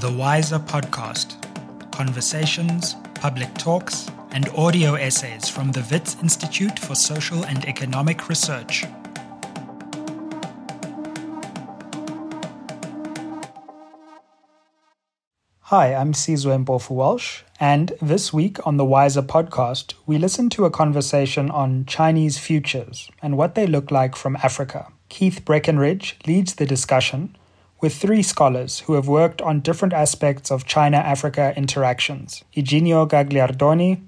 The Wiser Podcast conversations, public talks, and audio essays from the WITS Institute for Social and Economic Research. Hi, I'm Sizwe Mpofu Walsh, and this week on the Wiser podcast, we listen to a conversation on Chinese futures and what they look like from Africa. Keith Breckenridge leads the discussion with three scholars who have worked on different aspects of China Africa interactions Iginio Gagliardone,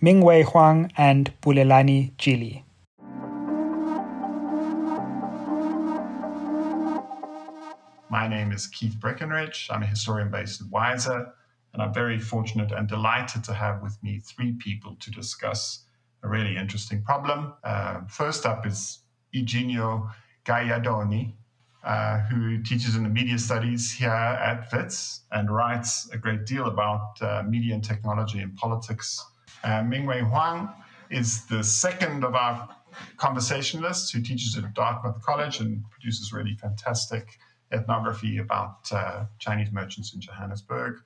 Mingwei Huang, and Bulelani Jili. My name is Keith Breckenridge. I'm a historian based at WISER, and I'm very fortunate and delighted to have with me three people to discuss a really interesting problem. Uh, first up is Iginio Gagliardone, uh, who teaches in the media studies here at WITS and writes a great deal about uh, media and technology and politics. Uh, Mingwei Huang is the second of our conversationalists who teaches at Dartmouth College and produces really fantastic ethnography about uh, Chinese merchants in Johannesburg.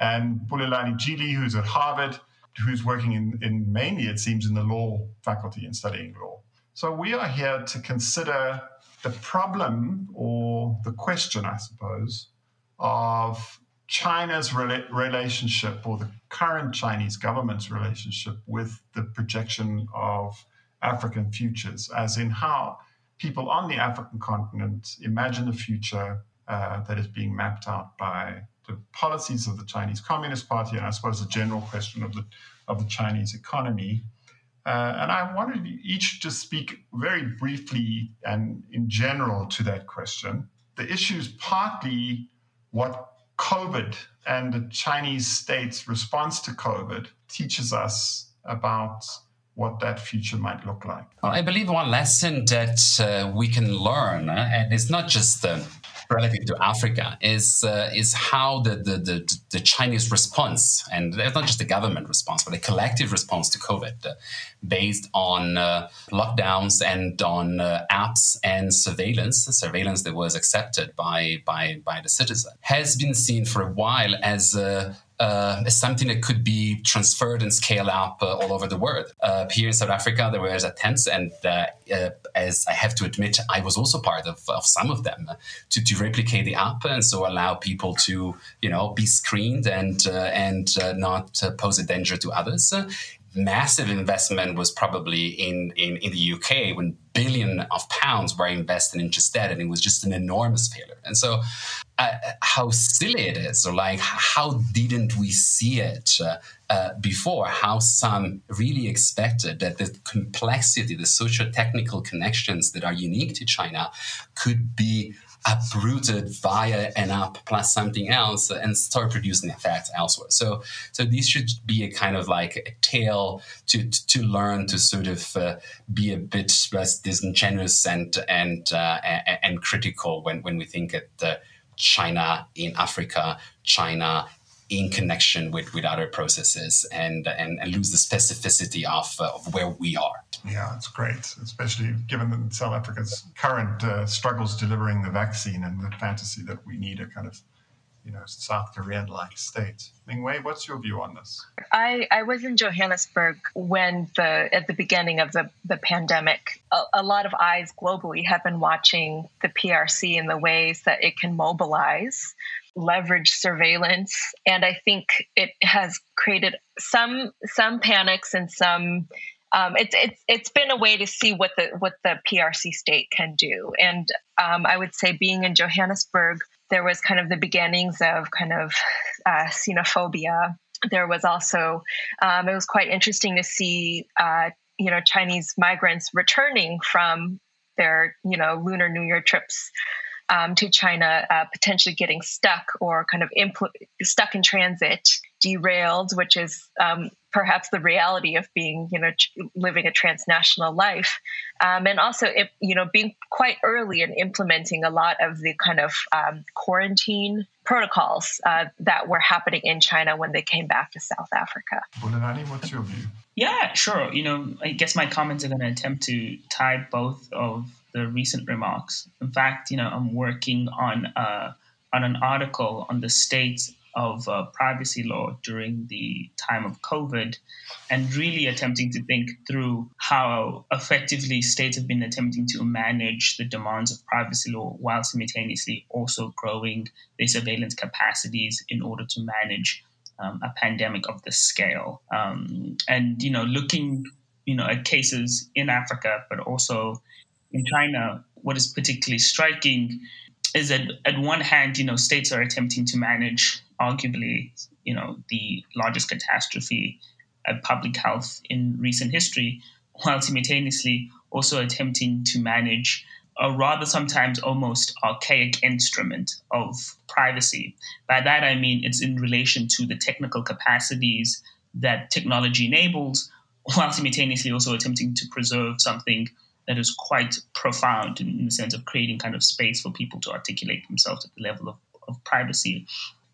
And Bulelani Jili, who's at Harvard, who's working in, in mainly, it seems, in the law faculty and studying law. So we are here to consider the problem or the question, I suppose, of China's rela- relationship or the current Chinese government's relationship with the projection of African futures, as in how people on the African continent imagine the future uh, that is being mapped out by the policies of the Chinese Communist Party, and I suppose the general question of the of the Chinese economy. Uh, and I wanted each to speak very briefly and in general to that question. The issue is partly what COVID and the Chinese state's response to COVID teaches us about what that future might look like. Well, I believe one lesson that uh, we can learn, uh, and it's not just uh, relative to Africa is uh, is how the, the, the the Chinese response, and it's not just the government response, but a collective response to COVID, uh, based on uh, lockdowns and on uh, apps and surveillance, surveillance that was accepted by by by the citizen, has been seen for a while as a uh, something that could be transferred and scaled up uh, all over the world. Uh, here in South Africa, there were attempts, and uh, uh, as I have to admit, I was also part of, of some of them uh, to, to replicate the app and so allow people to, you know, be screened and and not pose a danger to others massive investment was probably in, in, in the UK when billion of pounds were invested into that and it was just an enormous failure. And so uh, how silly it is, or like how didn't we see it uh, uh, before? How some really expected that the complexity, the socio-technical connections that are unique to China could be uprooted via an app plus something else and start producing effects elsewhere. So, so this should be a kind of like a tale to to learn to sort of uh, be a bit less disingenuous and and uh, and critical when when we think at uh, China in Africa, China in connection with, with other processes and, and, and lose the specificity of, uh, of where we are. Yeah, it's great, especially given South Africa's current uh, struggles delivering the vaccine and the fantasy that we need a kind of you know South Korean like state. Mingwei, what's your view on this? I, I was in Johannesburg when the at the beginning of the, the pandemic. A, a lot of eyes globally have been watching the PRC in the ways that it can mobilize leverage surveillance and i think it has created some some panics and some um, it's it's it's been a way to see what the what the PRC state can do, and um, I would say being in Johannesburg, there was kind of the beginnings of kind of uh, xenophobia. There was also um, it was quite interesting to see uh, you know Chinese migrants returning from their you know Lunar New Year trips um, to China, uh, potentially getting stuck or kind of impl- stuck in transit, derailed, which is um, perhaps the reality of being, you know, living a transnational life, um, and also, it, you know, being quite early in implementing a lot of the kind of um, quarantine protocols uh, that were happening in China when they came back to South Africa. Bulelani, what's your view? Yeah, sure. You know, I guess my comments are going to attempt to tie both of the recent remarks. In fact, you know, I'm working on a, on an article on the state of uh, privacy law during the time of COVID and really attempting to think through how effectively states have been attempting to manage the demands of privacy law while simultaneously also growing their surveillance capacities in order to manage um, a pandemic of this scale. Um, and, you know, looking, you know, at cases in Africa, but also in China, what is particularly striking is that at one hand, you know, states are attempting to manage arguably, you know, the largest catastrophe at public health in recent history, while simultaneously also attempting to manage a rather sometimes almost archaic instrument of privacy. By that I mean it's in relation to the technical capacities that technology enables, while simultaneously also attempting to preserve something that is quite profound in, the sense of creating kind of space for people to articulate themselves at the level of, of privacy.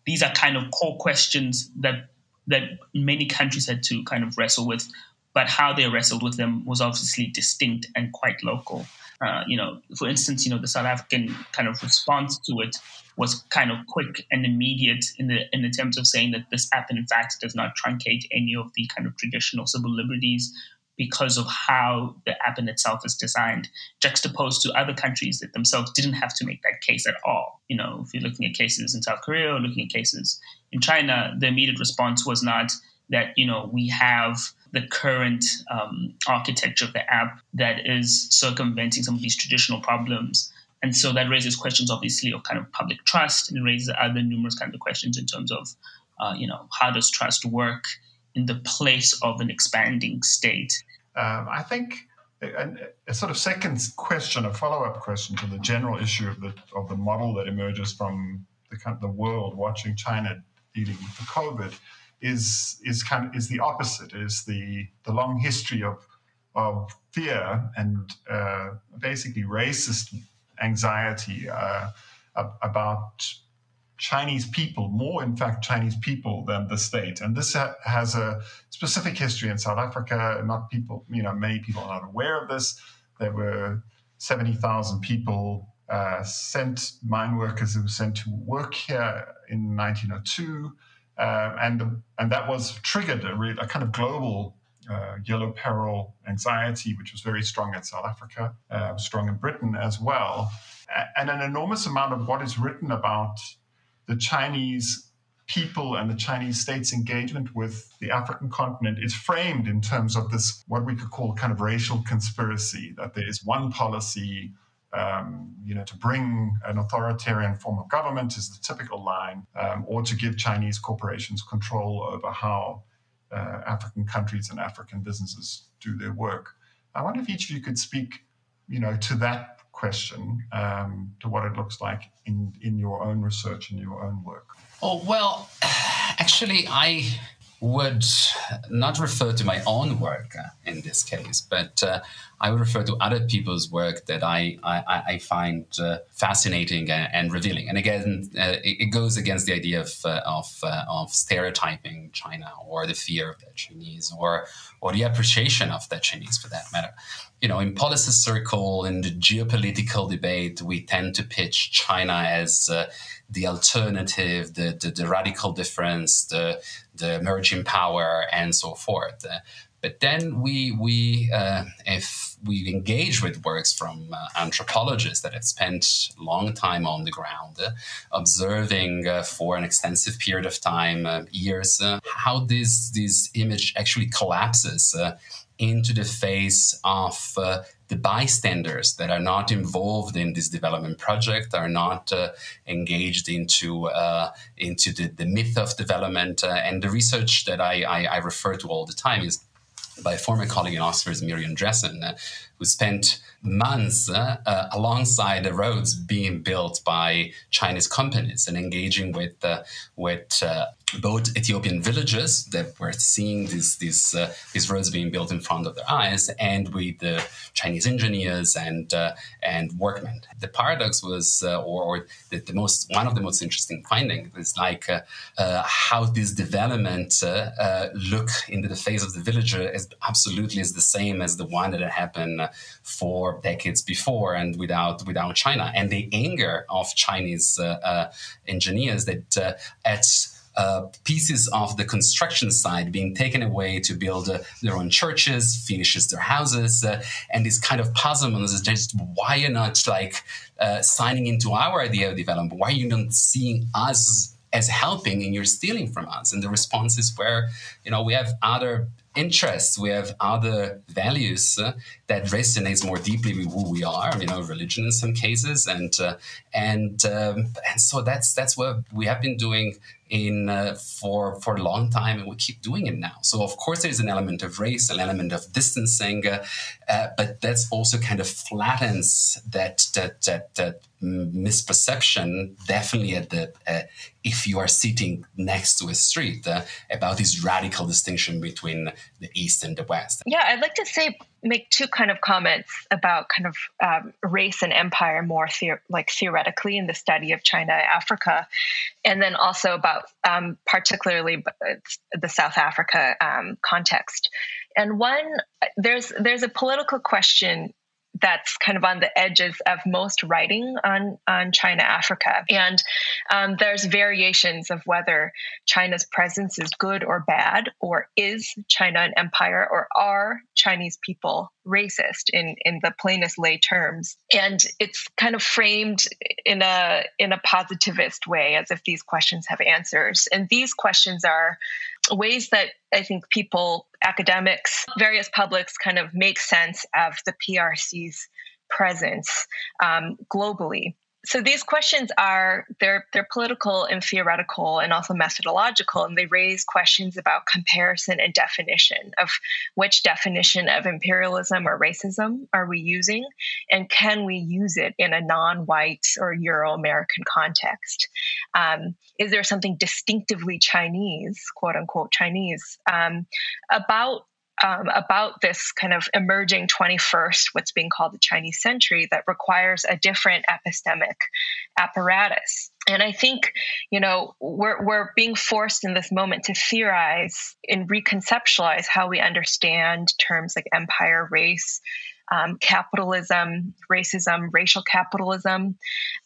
These are kind of core questions that that many countries had to kind of wrestle with, but how they wrestled with them was obviously distinct and quite local. Uh, you know, for instance, you know, the South African kind of response to it was kind of quick and immediate in the in the terms of saying that this app, in fact, does not truncate any of the kind of traditional civil liberties because of how the app in itself is designed, juxtaposed to other countries that themselves didn't have to make that case at all. You know, if you're looking at cases in South Korea or looking at cases in China, the immediate response was not that, you know, we have the current um, architecture of the app that is circumventing some of these traditional problems. And so that raises questions, obviously, of kind of public trust, and raises other numerous kinds of questions in terms of, uh, you know, how does trust work in the place of an expanding state? Um, I think a, a, sort of second question, a follow-up question to the general issue of the of the model that emerges from the the world watching China dealing with the COVID is is kind of is the opposite. Is the the long history of of fear and uh, basically racist anxiety uh, about Chinese people, more in fact Chinese people than the state. And this ha- has a specific history in South Africa. Not people, you know, many people are not aware of this. There were 70,000 people uh, sent, mine workers who were sent to work here in 1902. Uh, and and that was triggered a, a kind of global uh, yellow peril anxiety, which was very strong in South Africa, uh, strong in Britain as well, and an enormous amount of what is written about the Chinese people and the Chinese state's engagement with the African continent is framed in terms of this, what we could call kind of racial conspiracy, that there is one policy um, you know, to bring an authoritarian form of government is the typical line, um, or to give Chinese corporations control over how uh, African countries and African businesses do their work. I wonder if each of you could speak, you know, to that question, um, to what it looks like in in your own research and your own work. Oh well, actually, I would not refer to my own work uh, in this case, but uh, I would refer to other people's work that I, I, I find uh, fascinating and, and, revealing. And again, uh, it, it, goes against the idea of, uh, of, uh, of stereotyping China or the fear of the Chinese or, or the appreciation of the Chinese for that matter. You know, in policy circle, in the geopolitical debate, we tend to pitch China as the alternative, the, the, the, radical difference, the, the emerging power, and so forth. Uh, but then we, we uh, if we engage with works from uh, anthropologists that have spent long time on the ground, uh, observing uh, for an extensive period of time, uh, years, how this, this image actually collapses into the face of uh, the bystanders that are not involved in this development project, are not uh, engaged into uh, into the, the myth of development. Uh, and the research that I, I, I, refer to all the time is by a former colleague in Oxford, Miriam Driessen, uh, who spent months uh, uh, alongside the roads being built by Chinese companies and engaging with with both Ethiopian villages that were seeing these these uh, these roads being built in front of their eyes, and with the Chinese engineers and uh, and workmen. The paradox was, uh, or, or the, the, most one of the most interesting findings is like uh, uh, how this development look into the face of the villager is absolutely is the same as the one that had happened for decades before and without without China, and the anger of Chinese engineers that at uh, pieces of the construction side being taken away to build uh, their own churches, finishes their houses, uh, and this kind of puzzlement is just why you're not like uh, signing into our idea of development? Why are you not seeing us as helping and you're stealing from us? And the response is where you know we have other interests, we have other values uh, that resonates more deeply with who we are. You know, religion in some cases, and uh, and um, and so that's that's what we have been doing in uh, for for a long time, and we keep doing it now. So of course, there's an element of race, an element of distancing, uh, uh, but that's also kind of flattens that that that, that misperception. Definitely at the uh, if you are sitting next to a street uh, about this radical distinction between the east and the west. Yeah, I'd like to say make two kind of comments about kind of um, race and empire more the- like theoretically in the study of China Africa, and then also about um, particularly the South Africa um, context. And one there's there's a political question that's kind of on the edges of most writing on on China Africa, and um, there's variations of whether China's presence is good or bad, or is China an empire, or are Chinese people racist in in the plainest lay terms, and it's kind of framed in a in a positivist way, as if these questions have answers, and these questions are ways that I think people, academics, various publics kind of make sense of the PRC's presence um, globally so these questions are they're they're political and theoretical and also methodological and they raise questions about comparison and definition of which definition of imperialism or racism are we using and can we use it in a non-white or euro-american context? Um, is there something distinctively chinese quote unquote chinese um, about um, about this kind of emerging 21st, what's being called the Chinese century, that requires a different epistemic apparatus. And I think, you know, we're, we're being forced in this moment to theorize and reconceptualize how we understand terms like empire, race, um, capitalism, racism, racial capitalism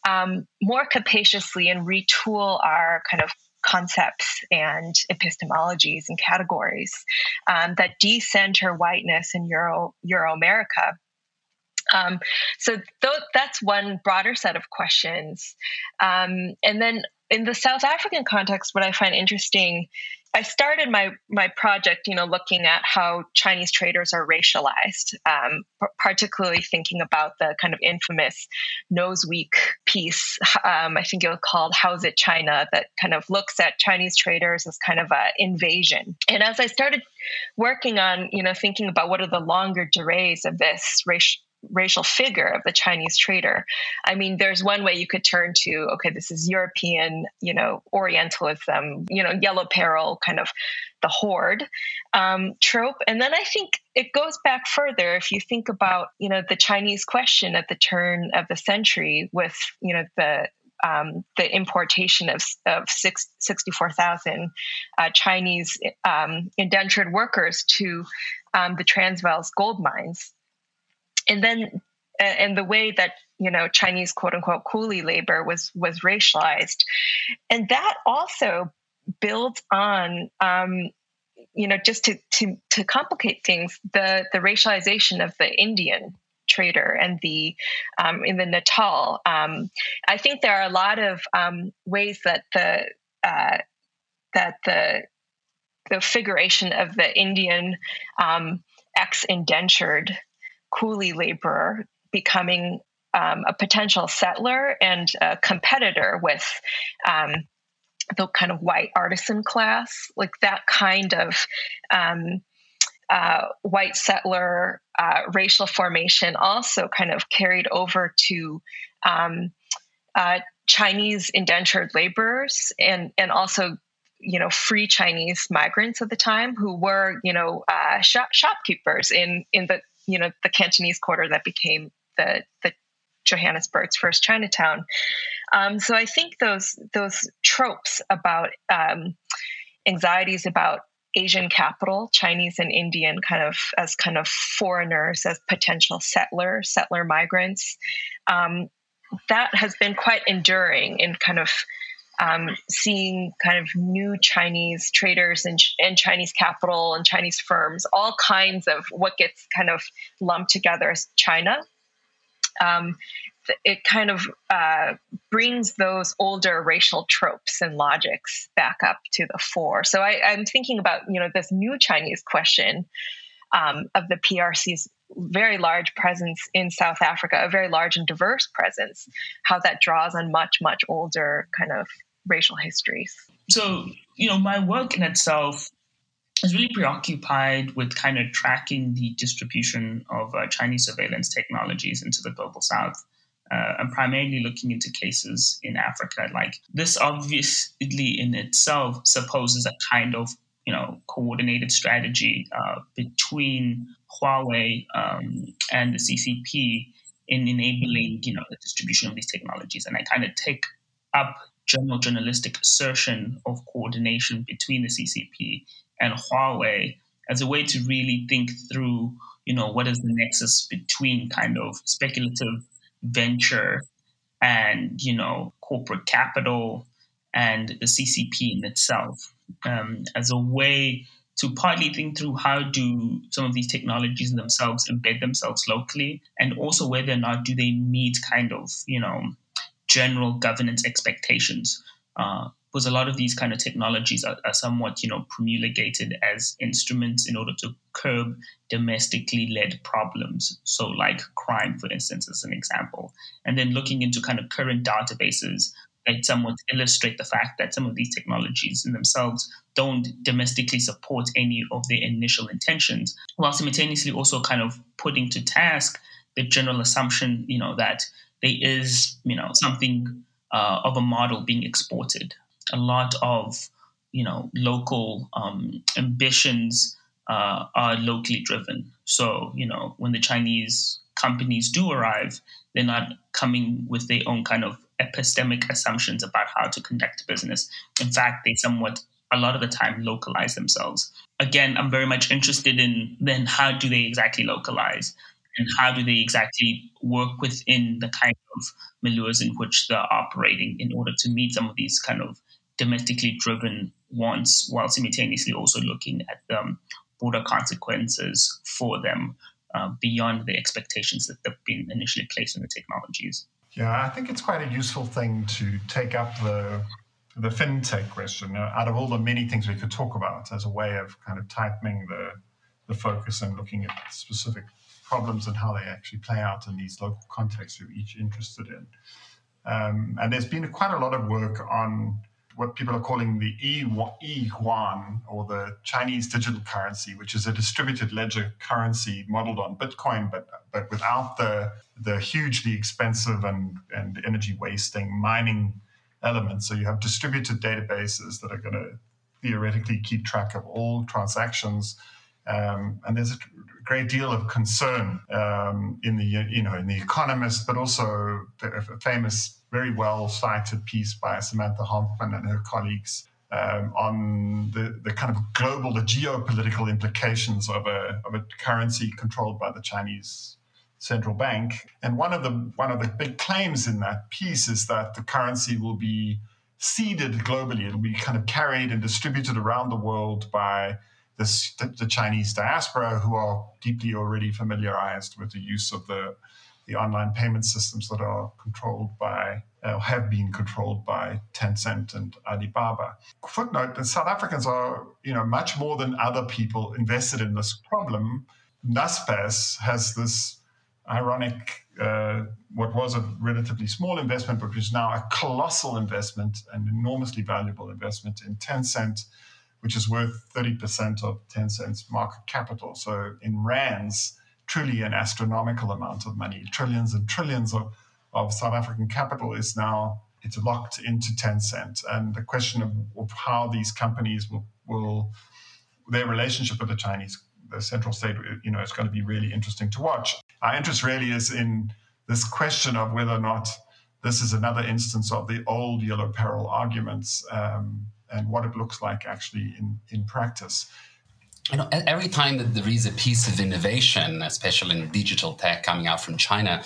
um, more capaciously and retool our kind of concepts and epistemologies and categories um, that decenter whiteness in Euro Euro America. Um, so th- that's one broader set of questions, um, and then in the South African context, what I find interesting I started my my project, you know, looking at how Chinese traders are racialized, um, p- particularly thinking about the kind of infamous Noseweek piece. Um, I think it was called "How's It China?" that kind of looks at Chinese traders as kind of an invasion. And as I started working on, you know, thinking about what are the longer durées of this racial racial figure of the Chinese trader. I mean, there's one way you could turn to, okay, this is European, you know, Orientalism, you know, yellow peril, kind of the horde um, trope. And then I think it goes back further. If you think about, you know, the Chinese question at the turn of the century with, you know, the um, the importation of, of 64,000 uh, Chinese um, indentured workers to um, the Transvaal's gold mines and then and the way that you know Chinese quote unquote coolie labor was was racialized, and that also builds on um, you know just to to to complicate things the the racialization of the Indian trader and the um, in the Natal. Um, I think there are a lot of um, ways that the uh, that the the figuration of the Indian um, ex indentured coolie laborer becoming um, a potential settler and a competitor with um, the kind of white artisan class, like that kind of um, uh, white settler uh, racial formation, also kind of carried over to um, uh, Chinese indentured laborers and and also you know free Chinese migrants at the time who were you know uh, shop, shopkeepers in in the you know the Cantonese Quarter that became the the Johannesburg's first Chinatown. Um, so I think those those tropes about um, anxieties about Asian capital, Chinese and Indian, kind of as kind of foreigners, as potential settlers, settler migrants. Um, that has been quite enduring in kind of um, seeing kind of new Chinese traders and, and, Chinese capital and Chinese firms, all kinds of what gets kind of lumped together as China. Um, it kind of uh, brings those older racial tropes and logics back up to the fore. So I, am thinking about you know this new Chinese question um, of the PRC's very large presence in South Africa, a very large and diverse presence, how that draws on much much older kind of racial histories. So you know my work in itself is really preoccupied with kind of tracking the distribution of uh, Chinese surveillance technologies into the global south uh, I'm primarily looking into cases in Africa. Like this, obviously in itself supposes a kind of you know coordinated strategy uh, between Huawei um, and the CCP in enabling you know the distribution of these technologies. And I kind of take up general journalistic assertion of coordination between the CCP and Huawei as a way to really think through you know what is the nexus between kind of speculative venture and you know corporate capital and the CCP in itself. Um, as a way to partly think through how do some of these technologies themselves embed themselves locally and also whether or not do they meet kind of you know general governance expectations uh, because a lot of these kind of technologies are, are, somewhat, you know, promulgated as instruments in order to curb domestically led problems. So, like crime, for instance, as an example. And then looking into kind of current databases that somewhat illustrate the fact that some of these technologies in themselves don't domestically support any of their initial intentions, while simultaneously also kind of putting to task the general assumption, you know, that there is, you know, something uh, of a model being exported a lot of you know local um, ambitions uh, are locally driven. So you know when the Chinese companies do arrive, they're not coming with their own kind of epistemic assumptions about how to conduct business. In fact, they somewhat a lot of the time localize themselves. Again, I'm very much interested in then how do they exactly localize and how do they exactly work within the kind of milieus in which they're operating in order to meet some of these kind of domestically driven wants while simultaneously also looking at the um, broader consequences for them uh, beyond the expectations that have been initially placed on the technologies. Yeah, I think it's quite a useful thing to take up the the fintech question out of all the many things we could talk about as a way of kind of tightening the the focus and looking at specific problems and how they actually play out in these local contexts we're each interested in. Um, and there's been quite a lot of work on what people are calling the e-yuan or the Chinese digital currency, which is a distributed ledger currency modeled on Bitcoin, but but without the the hugely expensive and, and energy wasting mining elements. So you have distributed databases that are going to theoretically keep track of all transactions. Um, and there's a great deal of concern um, in the you know in the Economist, but also a famous very well cited piece by Samantha Hoffman and her colleagues um, on the, the kind of global, the geopolitical implications of a, of a currency controlled by the Chinese central bank. And one of the one of the big claims in that piece is that the currency will be seeded globally. It'll be kind of carried and distributed around the world by this, the, Chinese diaspora, who are deeply already familiarized with the use of the the online payment systems that are controlled by uh, have been controlled by Tencent and Alibaba. Footnote: the South Africans are, you know, much more than other people invested in this problem. Naspers has this ironic, uh, what was a relatively small investment, but which is now a colossal investment, an enormously valuable investment in Tencent, which is worth 30% of Tencent's market capital. So in rands, truly an astronomical amount of money. Trillions and trillions of, of South African capital is now it's locked into Tencent. And the question of, of how these companies will, will, their relationship with the Chinese, the central state, you know, is going to be really interesting to watch. Our interest really is in this question of whether or not this is another instance of the old yellow peril arguments um, and what it looks like actually in, in practice. You know, every time that there is a piece of innovation, especially in digital tech coming out from China,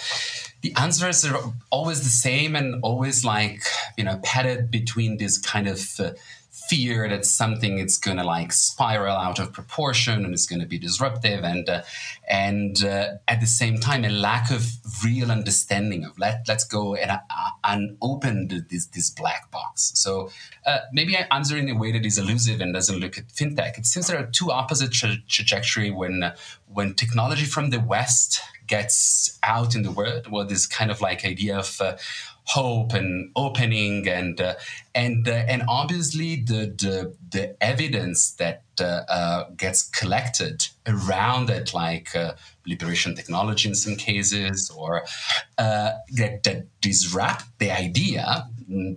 the answers are always the same and always like, you know, padded between this kind of uh, fear that something is going to like spiral out of proportion and it's going to be disruptive and uh, and uh, at the same time a lack of real understanding of let let's go and, uh, this this black box. So uh, maybe I answer in a way that is elusive and doesn't look at fintech. It seems there are two opposite tra- trajectory when uh, when technology from the west gets out in the world. Well this kind of like idea of uh, hope and opening and uh, and uh, and obviously the the, the evidence that uh, uh gets collected around it like uh, liberation technology in some cases or uh, that, that disrupt the idea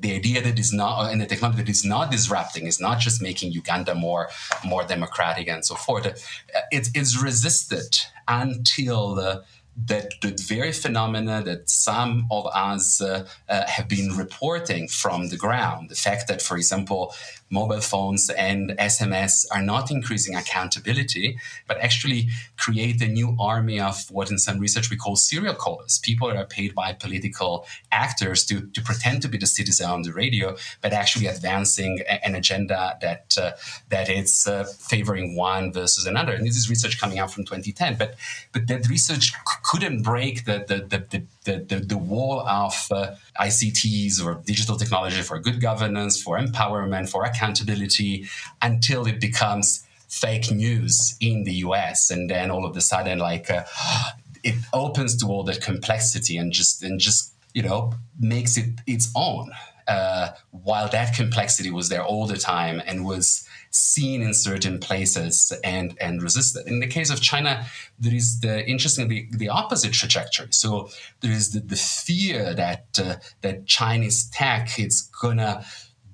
the idea that is not and the technology that is not disrupting is not just making Uganda more more democratic and so forth it is resisted until that the very phenomena that some of us uh, uh, have been reporting from the ground, the fact that, for example, mobile phones and SMS are not increasing accountability, but actually create a new army of what in some research we call serial callers, people that are paid by political actors to, to pretend to be the citizen on the radio, but actually advancing an agenda that uh, that is uh, favoring one versus another. And this is research coming out from 2010, but but that research c- couldn't break the the, the, the the, the, the wall of uh, ICTs or digital technology for good governance, for empowerment, for accountability, until it becomes fake news in the US. And then all of a sudden, like, uh, it opens to all that complexity and just, and just, you know, makes it its own. Uh, while that complexity was there all the time and was seen in certain places and and resisted. In the case of China, there is the interestingly the opposite trajectory. So there is the, the fear that uh, that Chinese tech is gonna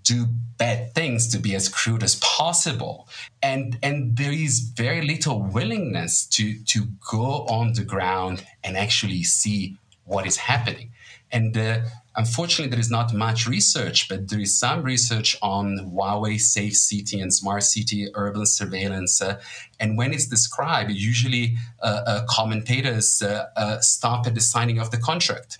do bad things to be as crude as possible and and there is very little willingness to to go on the ground and actually see what is happening and uh, Unfortunately, there is not much research, but there is some research on Huawei safe city and smart city urban surveillance. Uh, and when it's described, usually uh, uh commentators uh, stop at the signing of the contract.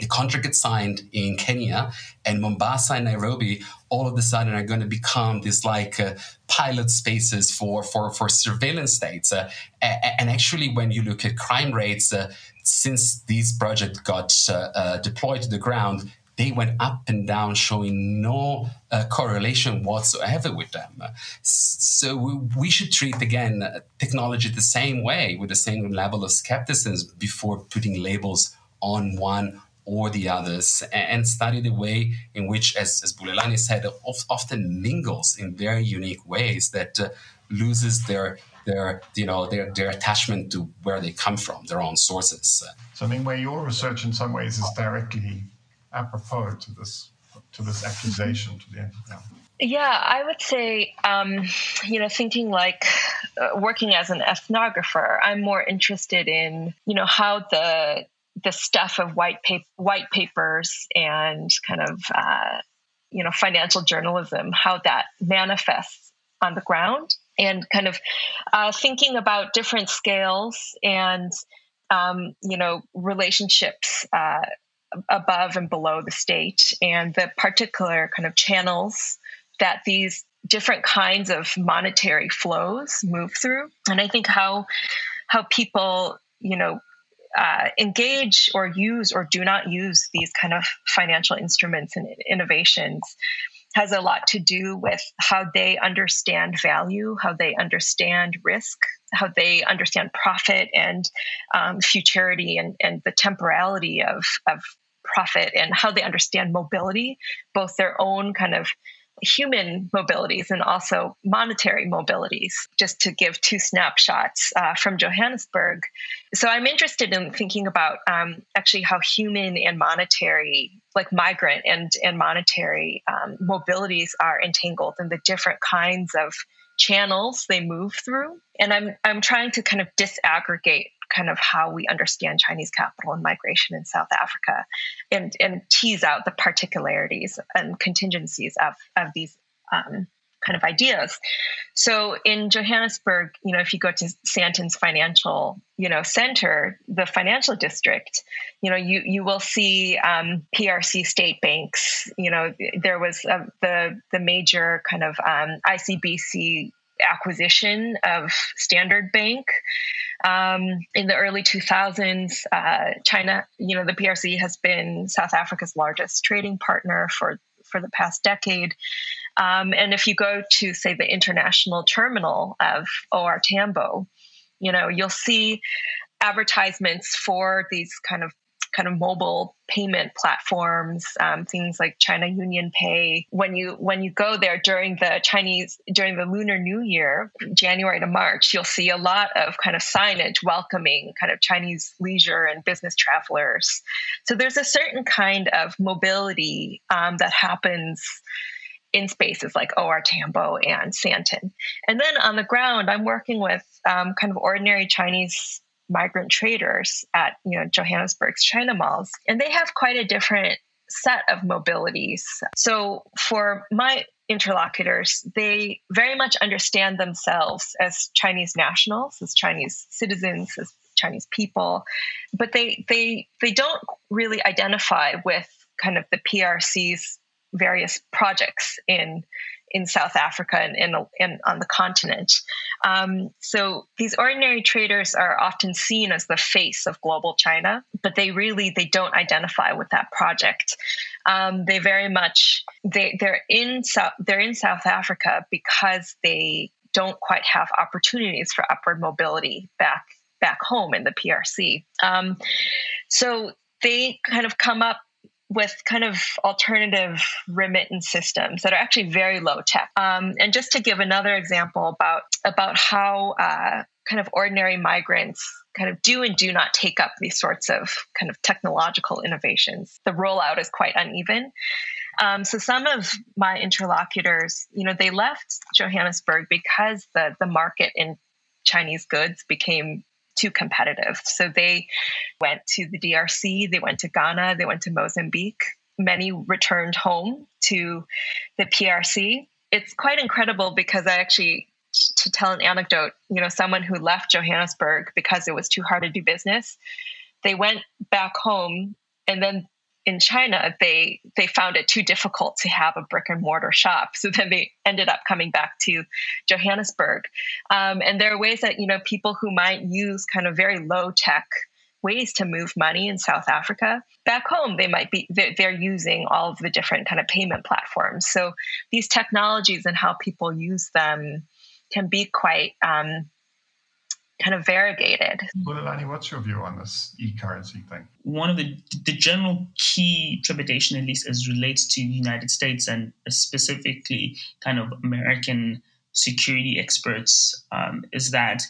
The contract gets signed in Kenya, and Mombasa and Nairobi all of a sudden are going to become these like uh, pilot spaces for for for surveillance states. Uh, and actually, when you look at crime rates, uh, since these projects got uh, uh, deployed to the ground, they went up and down, showing no uh, correlation whatsoever with them. So we, we should treat again uh, technology the same way, with the same level of skepticism before putting labels on one or the others, and study the way in which, as, as Bulelani said, often mingles in very unique ways that uh, loses their their you know their their attachment to where they come from, their own sources. So I mean, where your research in some ways is directly apropos to this to this accusation to the end. Yeah. Yeah, I would say, um, you know, thinking like uh, working as an ethnographer, I'm more interested in, you know, how the the stuff of white paper, white papers and kind of, uh, you know, financial journalism, how that manifests on the ground and kind of uh, thinking about different scales and um, you know relationships uh, above and below the state and the particular kind of channels that these different kinds of monetary flows move through. And i think how how people you know uh, engage or use or do not use these kind of financial instruments and innovations has a lot to do with how they understand value, how they understand risk, how they understand profit and um, futurity and, and the temporality of, of profit, and how they understand mobility, both their own kind of human mobilities and also monetary mobilities, just to give two snapshots uh, from Johannesburg. So I'm interested in thinking about um, actually how human and monetary, like migrant and, and monetary um, mobilities are entangled in the different kinds of channels they move through. And I'm, I'm trying to kind of disaggregate kind of how we understand Chinese capital and migration in South Africa and, and tease out the particularities and contingencies of, of these um, kind of ideas. So in Johannesburg, you know, if you go to Sandton's financial, you know, center, the financial district, you know, you you will see um, PRC state banks. You know, there was uh, the the major kind of um, ICBC acquisition of Standard Bank. Um, in the early 2000s, uh, China, you know, the PRC has been South Africa's largest trading partner for for the past decade. Um, and if you go to, say, the international terminal of OR Tambo, you know, you'll see advertisements for these kind of kind of mobile payment platforms, um, things like China Union Pay. When you when you go there during the Chinese during the Lunar New Year, January to March, you'll see a lot of kind of signage welcoming kind of Chinese leisure and business travelers. So there's a certain kind of mobility um, that happens in spaces like OR Tambo and Sandton. And then on the ground, I'm working with um, kind of ordinary Chinese migrant traders at you know Johannesburg's China malls, and they have quite a different set of mobilities. So for my interlocutors, they very much understand themselves as Chinese nationals, as Chinese citizens, as Chinese people, but they they they don't really identify with kind of the PRC's various projects in in South Africa and, and, on the continent. Um, so these ordinary traders are often seen as the face of global China, but they really they don't identify with that project. Um, they very much they they're in South they're in South Africa because they don't quite have opportunities for upward mobility back back home in the PRC. Um, so they kind of come up with kind of alternative remittance systems that are actually very low tech. Um, and just to give another example about about how uh, kind of ordinary migrants kind of do and do not take up these sorts of kind of technological innovations. The rollout is quite uneven. Um, so some of my interlocutors, you know, they left Johannesburg because the the market in Chinese goods became too competitive. So they went to the DRC, they went to Ghana, they went to Mozambique. Many returned home to the PRC. It's quite incredible because I actually to tell an anecdote, you know, someone who left Johannesburg because it was too hard to do business, they went back home and then in China, they they found it too difficult to have a brick and mortar shop, so then they ended up coming back to Johannesburg. Um, and there are ways that you know people who might use kind of very low tech ways to move money in South Africa. Back home, they might be they're using all of the different kind of payment platforms. So these technologies and how people use them can be quite um, kind of variegated. Bulelani, what's your view on this e-currency thing? One of the the general key trepidation, at least as relates to the United States and specifically kind of American security experts, um, is that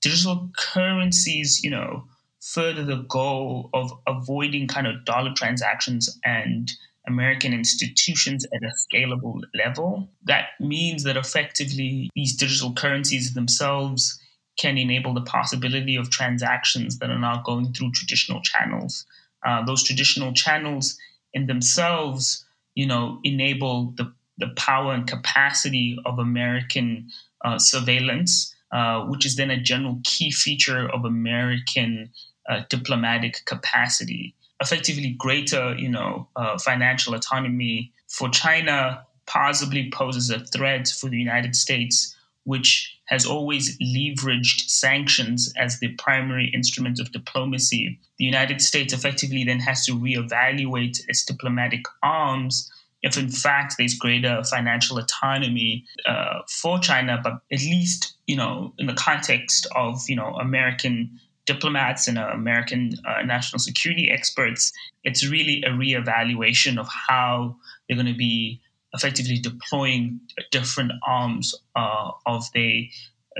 digital currencies, you know, further the goal of avoiding kind of dollar transactions and American institutions at a scalable level. That means that effectively these digital currencies themselves can enable the possibility of transactions that are not going through traditional channels. Uh, those traditional channels in themselves, you know, enable the, the power and capacity of American uh, surveillance, uh, which is then a general key feature of American uh, diplomatic capacity. Effectively, greater, you know, uh, financial autonomy for China possibly poses a threat for the United States which has always leveraged sanctions as the primary instrument of diplomacy, the United States effectively then has to reevaluate its diplomatic arms if in fact there's greater financial autonomy uh, for China, but at least you know in the context of you know American diplomats and uh, American uh, national security experts, it's really a reevaluation of how they're going to be effectively deploying different arms uh, of their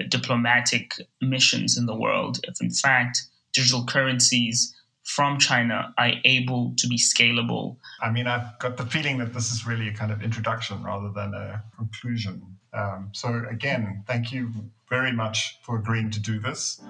diplomatic missions in the world. If in fact digital currencies from China are able to be scalable. I mean, I've got the feeling that this is really a kind of introduction rather than a conclusion. Um, so, again, thank you very much for agreeing to do this.